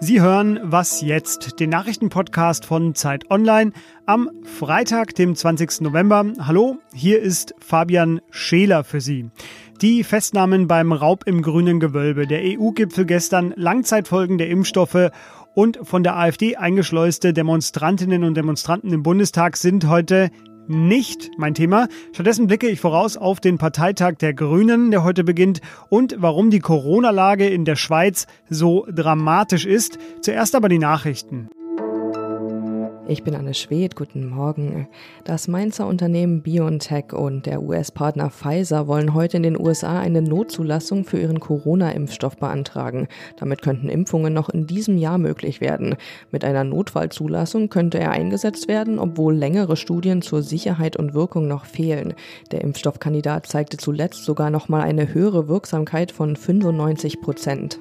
Sie hören Was jetzt, den Nachrichtenpodcast von Zeit Online am Freitag, dem 20. November. Hallo, hier ist Fabian Scheler für Sie. Die Festnahmen beim Raub im grünen Gewölbe, der EU-Gipfel gestern, Langzeitfolgen der Impfstoffe und von der AfD eingeschleuste Demonstrantinnen und Demonstranten im Bundestag sind heute nicht mein Thema. Stattdessen blicke ich voraus auf den Parteitag der Grünen, der heute beginnt, und warum die Corona-Lage in der Schweiz so dramatisch ist. Zuerst aber die Nachrichten. Ich bin Anne Schwedt, guten Morgen. Das Mainzer Unternehmen BioNTech und der US-Partner Pfizer wollen heute in den USA eine Notzulassung für ihren Corona-Impfstoff beantragen. Damit könnten Impfungen noch in diesem Jahr möglich werden. Mit einer Notfallzulassung könnte er eingesetzt werden, obwohl längere Studien zur Sicherheit und Wirkung noch fehlen. Der Impfstoffkandidat zeigte zuletzt sogar noch mal eine höhere Wirksamkeit von 95 Prozent.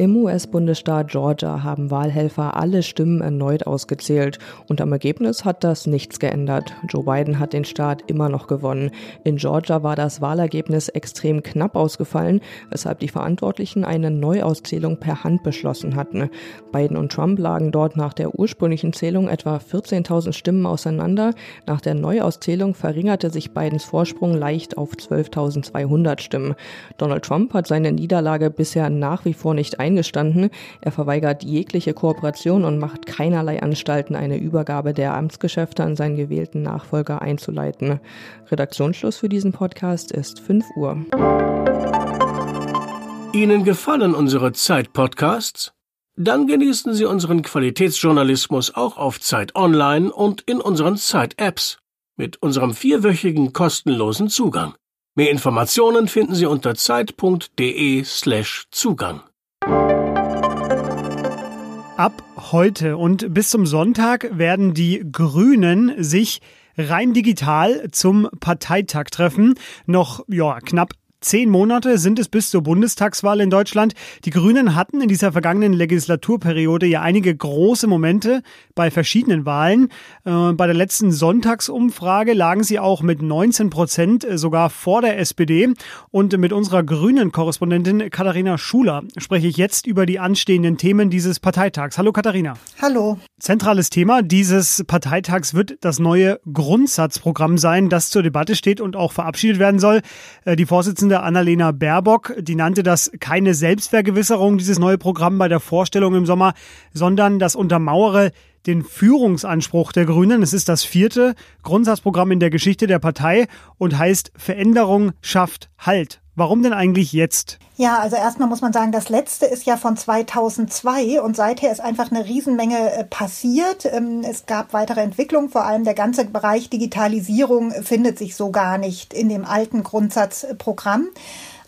Im US-Bundesstaat Georgia haben Wahlhelfer alle Stimmen erneut ausgezählt und am Ergebnis hat das nichts geändert. Joe Biden hat den Staat immer noch gewonnen. In Georgia war das Wahlergebnis extrem knapp ausgefallen, weshalb die Verantwortlichen eine Neuauszählung per Hand beschlossen hatten. Biden und Trump lagen dort nach der ursprünglichen Zählung etwa 14.000 Stimmen auseinander. Nach der Neuauszählung verringerte sich Bidens Vorsprung leicht auf 12.200 Stimmen. Donald Trump hat seine Niederlage bisher nach wie vor nicht eingestanden. Er verweigert jegliche Kooperation und macht keinerlei Anstalten, eine Übergabe der Amtsgeschäfte an seinen gewählten Nachfolger einzuleiten. Redaktionsschluss für diesen Podcast ist 5 Uhr. Ihnen gefallen unsere Zeit-Podcasts? Dann genießen Sie unseren Qualitätsjournalismus auch auf Zeit Online und in unseren Zeit-Apps mit unserem vierwöchigen kostenlosen Zugang. Mehr Informationen finden Sie unter zeit.de slash Zugang. Ab heute und bis zum Sonntag werden die Grünen sich rein digital zum Parteitag treffen. Noch ja, knapp Zehn Monate sind es bis zur Bundestagswahl in Deutschland. Die Grünen hatten in dieser vergangenen Legislaturperiode ja einige große Momente bei verschiedenen Wahlen. Äh, bei der letzten Sonntagsumfrage lagen sie auch mit 19 Prozent sogar vor der SPD. Und mit unserer grünen Korrespondentin Katharina Schuler spreche ich jetzt über die anstehenden Themen dieses Parteitags. Hallo Katharina. Hallo. Zentrales Thema dieses Parteitags wird das neue Grundsatzprogramm sein, das zur Debatte steht und auch verabschiedet werden soll. Äh, die Vorsitzende Vorsitzende Annalena Baerbock, die nannte das keine Selbstvergewisserung, dieses neue Programm bei der Vorstellung im Sommer, sondern das untermauere den Führungsanspruch der Grünen. Es ist das vierte Grundsatzprogramm in der Geschichte der Partei und heißt Veränderung schafft Halt. Warum denn eigentlich jetzt? Ja, also erstmal muss man sagen, das letzte ist ja von 2002 und seither ist einfach eine Riesenmenge äh, passiert. Ähm, es gab weitere Entwicklungen, vor allem der ganze Bereich Digitalisierung findet sich so gar nicht in dem alten Grundsatzprogramm.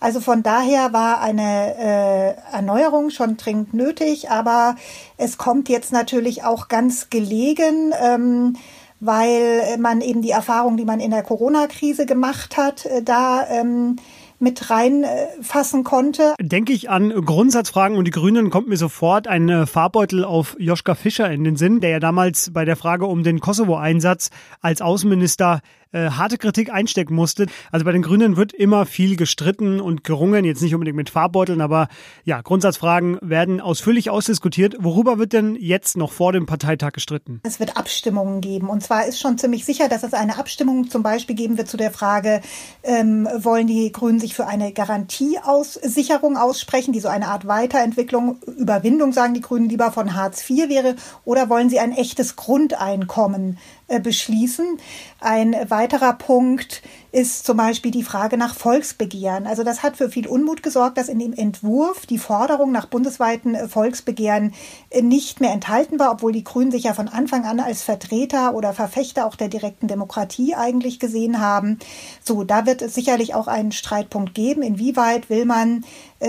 Also von daher war eine äh, Erneuerung schon dringend nötig, aber es kommt jetzt natürlich auch ganz gelegen. Ähm, weil man eben die Erfahrung, die man in der Corona-Krise gemacht hat, äh, da ähm, mit reinfassen konnte. Denke ich an Grundsatzfragen und die Grünen kommt mir sofort ein äh, Farbbeutel auf Joschka Fischer in den Sinn, der ja damals bei der Frage um den Kosovo-Einsatz als Außenminister äh, harte Kritik einstecken musste. Also bei den Grünen wird immer viel gestritten und gerungen, jetzt nicht unbedingt mit Farbbeuteln, aber ja, Grundsatzfragen werden ausführlich ausdiskutiert. Worüber wird denn jetzt noch vor dem Parteitag gestritten? Es wird Abstimmungen geben. Und zwar ist schon ziemlich sicher, dass es eine Abstimmung zum Beispiel geben wird zu der Frage, ähm, wollen die Grünen sich für eine Garantieaussicherung aussprechen, die so eine Art Weiterentwicklung, Überwindung, sagen die Grünen lieber, von Hartz IV wäre, oder wollen sie ein echtes Grundeinkommen beschließen. Ein weiterer Punkt ist zum Beispiel die Frage nach Volksbegehren. Also das hat für viel Unmut gesorgt, dass in dem Entwurf die Forderung nach bundesweiten äh, Volksbegehren äh, nicht mehr enthalten war, obwohl die Grünen sich ja von Anfang an als Vertreter oder Verfechter auch der direkten Demokratie eigentlich gesehen haben. So, da wird es sicherlich auch einen Streitpunkt geben. Inwieweit will man äh,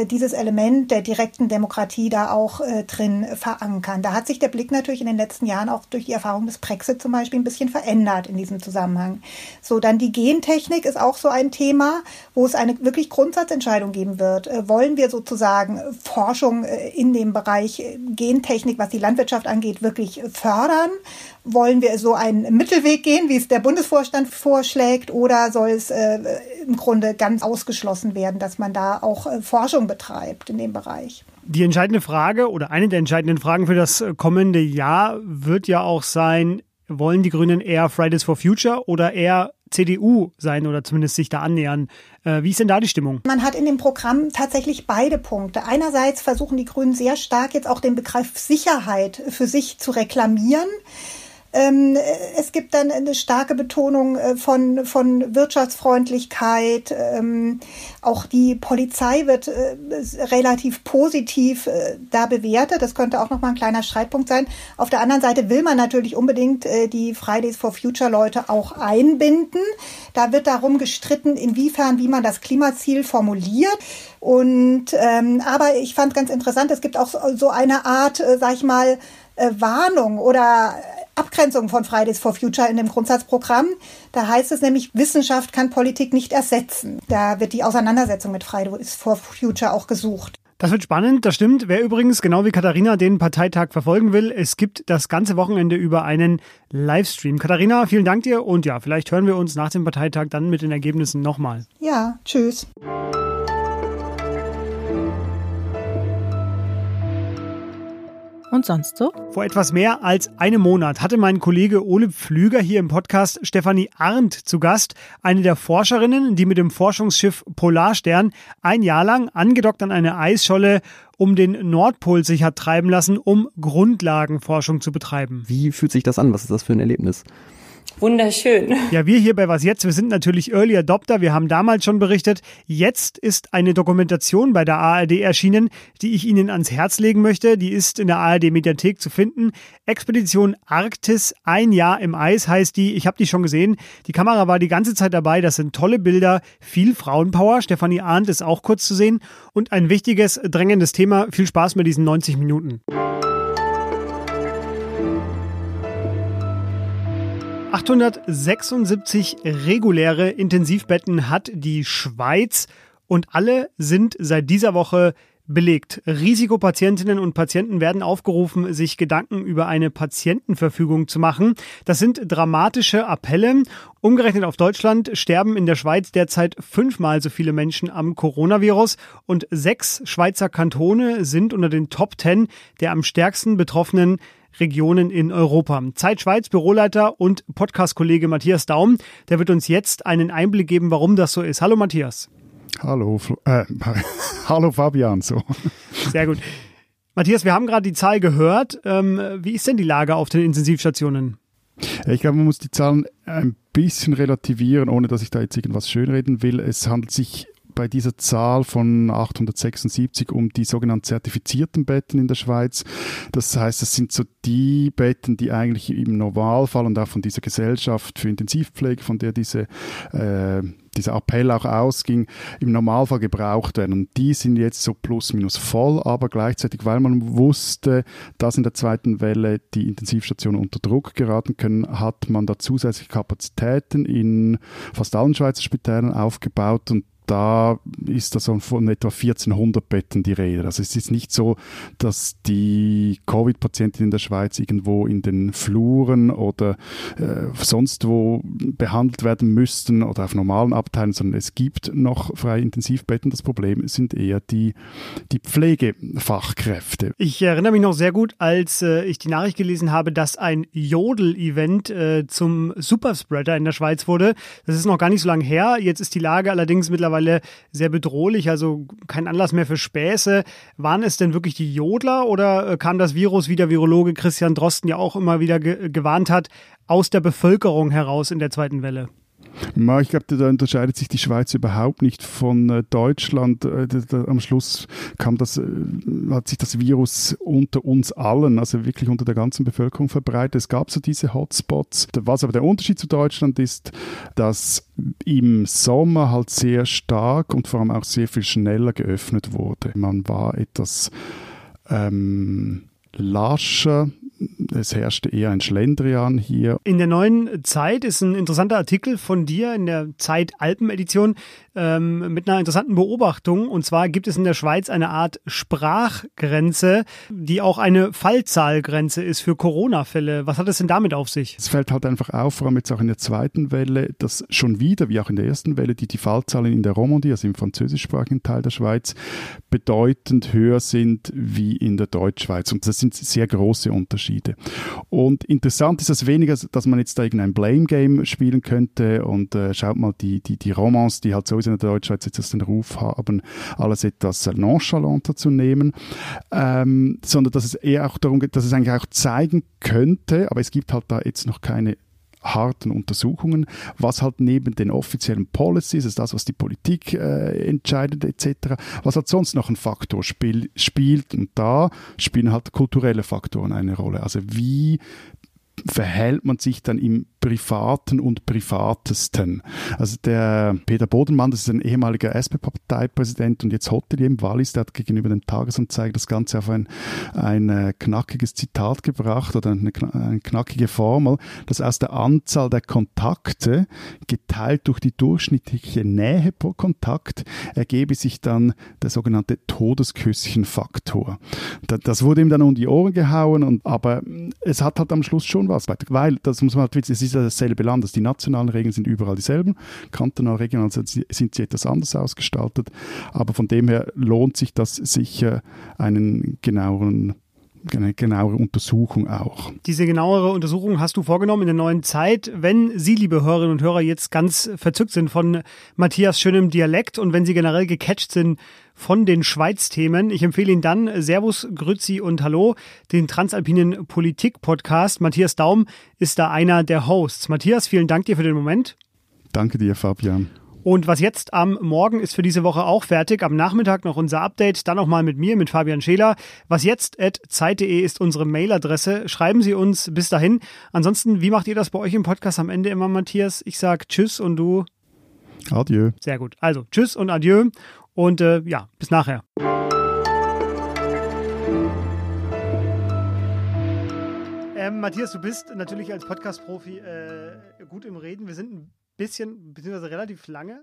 dieses Element der direkten Demokratie da auch äh, drin verankern. Da hat sich der Blick natürlich in den letzten Jahren auch durch die Erfahrung des Brexit zum Beispiel ein bisschen verändert in diesem Zusammenhang. So, dann die Gentechnik ist auch so ein Thema, wo es eine wirklich Grundsatzentscheidung geben wird. Äh, wollen wir sozusagen Forschung äh, in dem Bereich äh, Gentechnik, was die Landwirtschaft angeht, wirklich fördern? Wollen wir so einen Mittelweg gehen, wie es der Bundesvorstand vorschlägt, oder soll es äh, im Grunde ganz ausgeschlossen werden, dass man da auch äh, Forschung betreibt in dem Bereich? Die entscheidende Frage oder eine der entscheidenden Fragen für das kommende Jahr wird ja auch sein, wollen die Grünen eher Fridays for Future oder eher CDU sein oder zumindest sich da annähern. Äh, wie ist denn da die Stimmung? Man hat in dem Programm tatsächlich beide Punkte. Einerseits versuchen die Grünen sehr stark jetzt auch den Begriff Sicherheit für sich zu reklamieren. Ähm, es gibt dann eine starke Betonung äh, von, von Wirtschaftsfreundlichkeit. Ähm, auch die Polizei wird äh, relativ positiv äh, da bewertet. Das könnte auch nochmal ein kleiner Streitpunkt sein. Auf der anderen Seite will man natürlich unbedingt die Fridays for Future Leute auch einbinden. Da wird darum gestritten, inwiefern, wie man das Klimaziel formuliert. Und ähm, aber ich fand ganz interessant, es gibt auch so eine Art, sag ich mal, äh, Warnung oder Abgrenzung von Fridays for Future in dem Grundsatzprogramm. Da heißt es nämlich, Wissenschaft kann Politik nicht ersetzen. Da wird die Auseinandersetzung mit Fridays for Future auch gesucht. Das wird spannend, das stimmt. Wer übrigens genau wie Katharina den Parteitag verfolgen will, es gibt das ganze Wochenende über einen Livestream. Katharina, vielen Dank dir und ja, vielleicht hören wir uns nach dem Parteitag dann mit den Ergebnissen nochmal. Ja, tschüss. Und sonst so? Vor etwas mehr als einem Monat hatte mein Kollege Ole Pflüger hier im Podcast Stefanie Arndt zu Gast, eine der Forscherinnen, die mit dem Forschungsschiff Polarstern ein Jahr lang angedockt an eine Eisscholle um den Nordpol sich hat treiben lassen, um Grundlagenforschung zu betreiben. Wie fühlt sich das an? Was ist das für ein Erlebnis? Wunderschön. Ja, wir hier bei Was Jetzt, wir sind natürlich Early Adopter. Wir haben damals schon berichtet. Jetzt ist eine Dokumentation bei der ARD erschienen, die ich Ihnen ans Herz legen möchte. Die ist in der ARD Mediathek zu finden. Expedition Arktis, ein Jahr im Eis heißt die. Ich habe die schon gesehen. Die Kamera war die ganze Zeit dabei. Das sind tolle Bilder, viel Frauenpower. Stefanie Arndt ist auch kurz zu sehen. Und ein wichtiges, drängendes Thema. Viel Spaß mit diesen 90 Minuten. 876 reguläre Intensivbetten hat die Schweiz und alle sind seit dieser Woche belegt. Risikopatientinnen und Patienten werden aufgerufen, sich Gedanken über eine Patientenverfügung zu machen. Das sind dramatische Appelle. Umgerechnet auf Deutschland sterben in der Schweiz derzeit fünfmal so viele Menschen am Coronavirus und sechs Schweizer Kantone sind unter den Top Ten der am stärksten betroffenen Regionen in Europa. Zeit Schweiz Büroleiter und Podcast-Kollege Matthias Daum, der wird uns jetzt einen Einblick geben, warum das so ist. Hallo Matthias. Hallo, äh, hallo Fabian. So. Sehr gut. Matthias, wir haben gerade die Zahl gehört. Ähm, wie ist denn die Lage auf den Intensivstationen? Ich glaube, man muss die Zahlen ein bisschen relativieren, ohne dass ich da jetzt irgendwas schönreden will. Es handelt sich bei dieser Zahl von 876 um die sogenannten zertifizierten Betten in der Schweiz. Das heißt, das sind so die Betten, die eigentlich im Normalfall und auch von dieser Gesellschaft für Intensivpflege, von der diese äh, dieser Appell auch ausging, im Normalfall gebraucht werden. Und die sind jetzt so plus minus voll, aber gleichzeitig, weil man wusste, dass in der zweiten Welle die Intensivstationen unter Druck geraten können, hat man da zusätzliche Kapazitäten in fast allen Schweizer Spitälern aufgebaut und da ist also von etwa 1400 Betten die Rede. Also es ist nicht so, dass die Covid-Patienten in der Schweiz irgendwo in den Fluren oder äh, sonst wo behandelt werden müssten oder auf normalen Abteilen, sondern es gibt noch freie Intensivbetten. Das Problem sind eher die, die Pflegefachkräfte. Ich erinnere mich noch sehr gut, als äh, ich die Nachricht gelesen habe, dass ein Jodel-Event äh, zum Superspreader in der Schweiz wurde. Das ist noch gar nicht so lange her. Jetzt ist die Lage allerdings mittlerweile mittlerweile sehr bedrohlich, also kein Anlass mehr für Späße. Waren es denn wirklich die Jodler oder äh, kam das Virus, wie der Virologe Christian Drosten ja auch immer wieder ge gewarnt hat, aus der Bevölkerung heraus in der zweiten Welle? Ich glaube, da unterscheidet sich die Schweiz überhaupt nicht von äh, Deutschland. Äh, am Schluss kam das, äh, hat sich das Virus unter uns allen, also wirklich unter der ganzen Bevölkerung verbreitet. Es gab so diese Hotspots. Was aber der Unterschied zu Deutschland ist, dass im Sommer halt sehr stark und vor allem auch sehr viel schneller geöffnet wurde. Man war etwas ähm, lascher es herrschte eher ein Schlendrian hier. In der neuen Zeit ist ein interessanter Artikel von dir in der Zeit Alpen-Edition ähm, mit einer interessanten Beobachtung. Und zwar gibt es in der Schweiz eine Art Sprachgrenze, die auch eine Fallzahlgrenze ist für Corona-Fälle. Was hat es denn damit auf sich? Es fällt halt einfach auf, vor allem jetzt auch in der zweiten Welle, dass schon wieder, wie auch in der ersten Welle, die, die Fallzahlen in der Romandie, also im französischsprachigen Teil der Schweiz, bedeutend höher sind wie in der Deutschschweiz. Und das sind sehr große Unterschiede. Und interessant ist das weniger, dass man jetzt da irgendein Blame-Game spielen könnte und äh, schaut mal die, die, die Romans, die halt sowieso in der Deutschschweiz jetzt den Ruf haben, alles etwas nonchalanter zu nehmen, ähm, sondern dass es eher auch darum geht, dass es eigentlich auch zeigen könnte, aber es gibt halt da jetzt noch keine harten Untersuchungen, was halt neben den offiziellen Policies, ist das, was die Politik äh, entscheidet etc., was halt sonst noch ein Faktor spiel, spielt und da spielen halt kulturelle Faktoren eine Rolle. Also wie verhält man sich dann im Privaten und Privatesten. Also der Peter Bodenmann, das ist ein ehemaliger SP-Parteipräsident und jetzt Hotelier im Wallis, der hat gegenüber dem Tagesanzeiger das Ganze auf ein, ein äh, knackiges Zitat gebracht oder eine, eine knackige Formel, dass aus der Anzahl der Kontakte geteilt durch die durchschnittliche Nähe pro Kontakt ergebe sich dann der sogenannte Todesküsschenfaktor. Das wurde ihm dann um die Ohren gehauen, und, aber es hat halt am Schluss schon was, weil, das muss man halt wissen, es ist ist dasselbe Land. Also die nationalen Regeln sind überall dieselben. Kantonal, regional sind sie etwas anders ausgestaltet. Aber von dem her lohnt sich das sicher einen genaueren eine genauere Untersuchung auch. Diese genauere Untersuchung hast du vorgenommen in der neuen Zeit. Wenn Sie, liebe Hörerinnen und Hörer, jetzt ganz verzückt sind von Matthias schönem Dialekt und wenn Sie generell gecatcht sind von den Schweiz-Themen. Ich empfehle Ihnen dann Servus, Grüzi und Hallo, den Transalpinen Politik-Podcast. Matthias Daum ist da einer der Hosts. Matthias, vielen Dank dir für den Moment. Danke dir, Fabian. Und was jetzt am Morgen ist für diese Woche auch fertig. Am Nachmittag noch unser Update, dann nochmal mit mir, mit Fabian Scheler. Was jetzt at zeit.de ist unsere Mailadresse. Schreiben Sie uns bis dahin. Ansonsten, wie macht ihr das bei euch im Podcast am Ende immer, Matthias? Ich sag Tschüss und du. Adieu. Sehr gut. Also Tschüss und Adieu. Und äh, ja, bis nachher. Ähm, Matthias, du bist natürlich als Podcast-Profi äh, gut im Reden. Wir sind ein bisschen, beziehungsweise relativ lange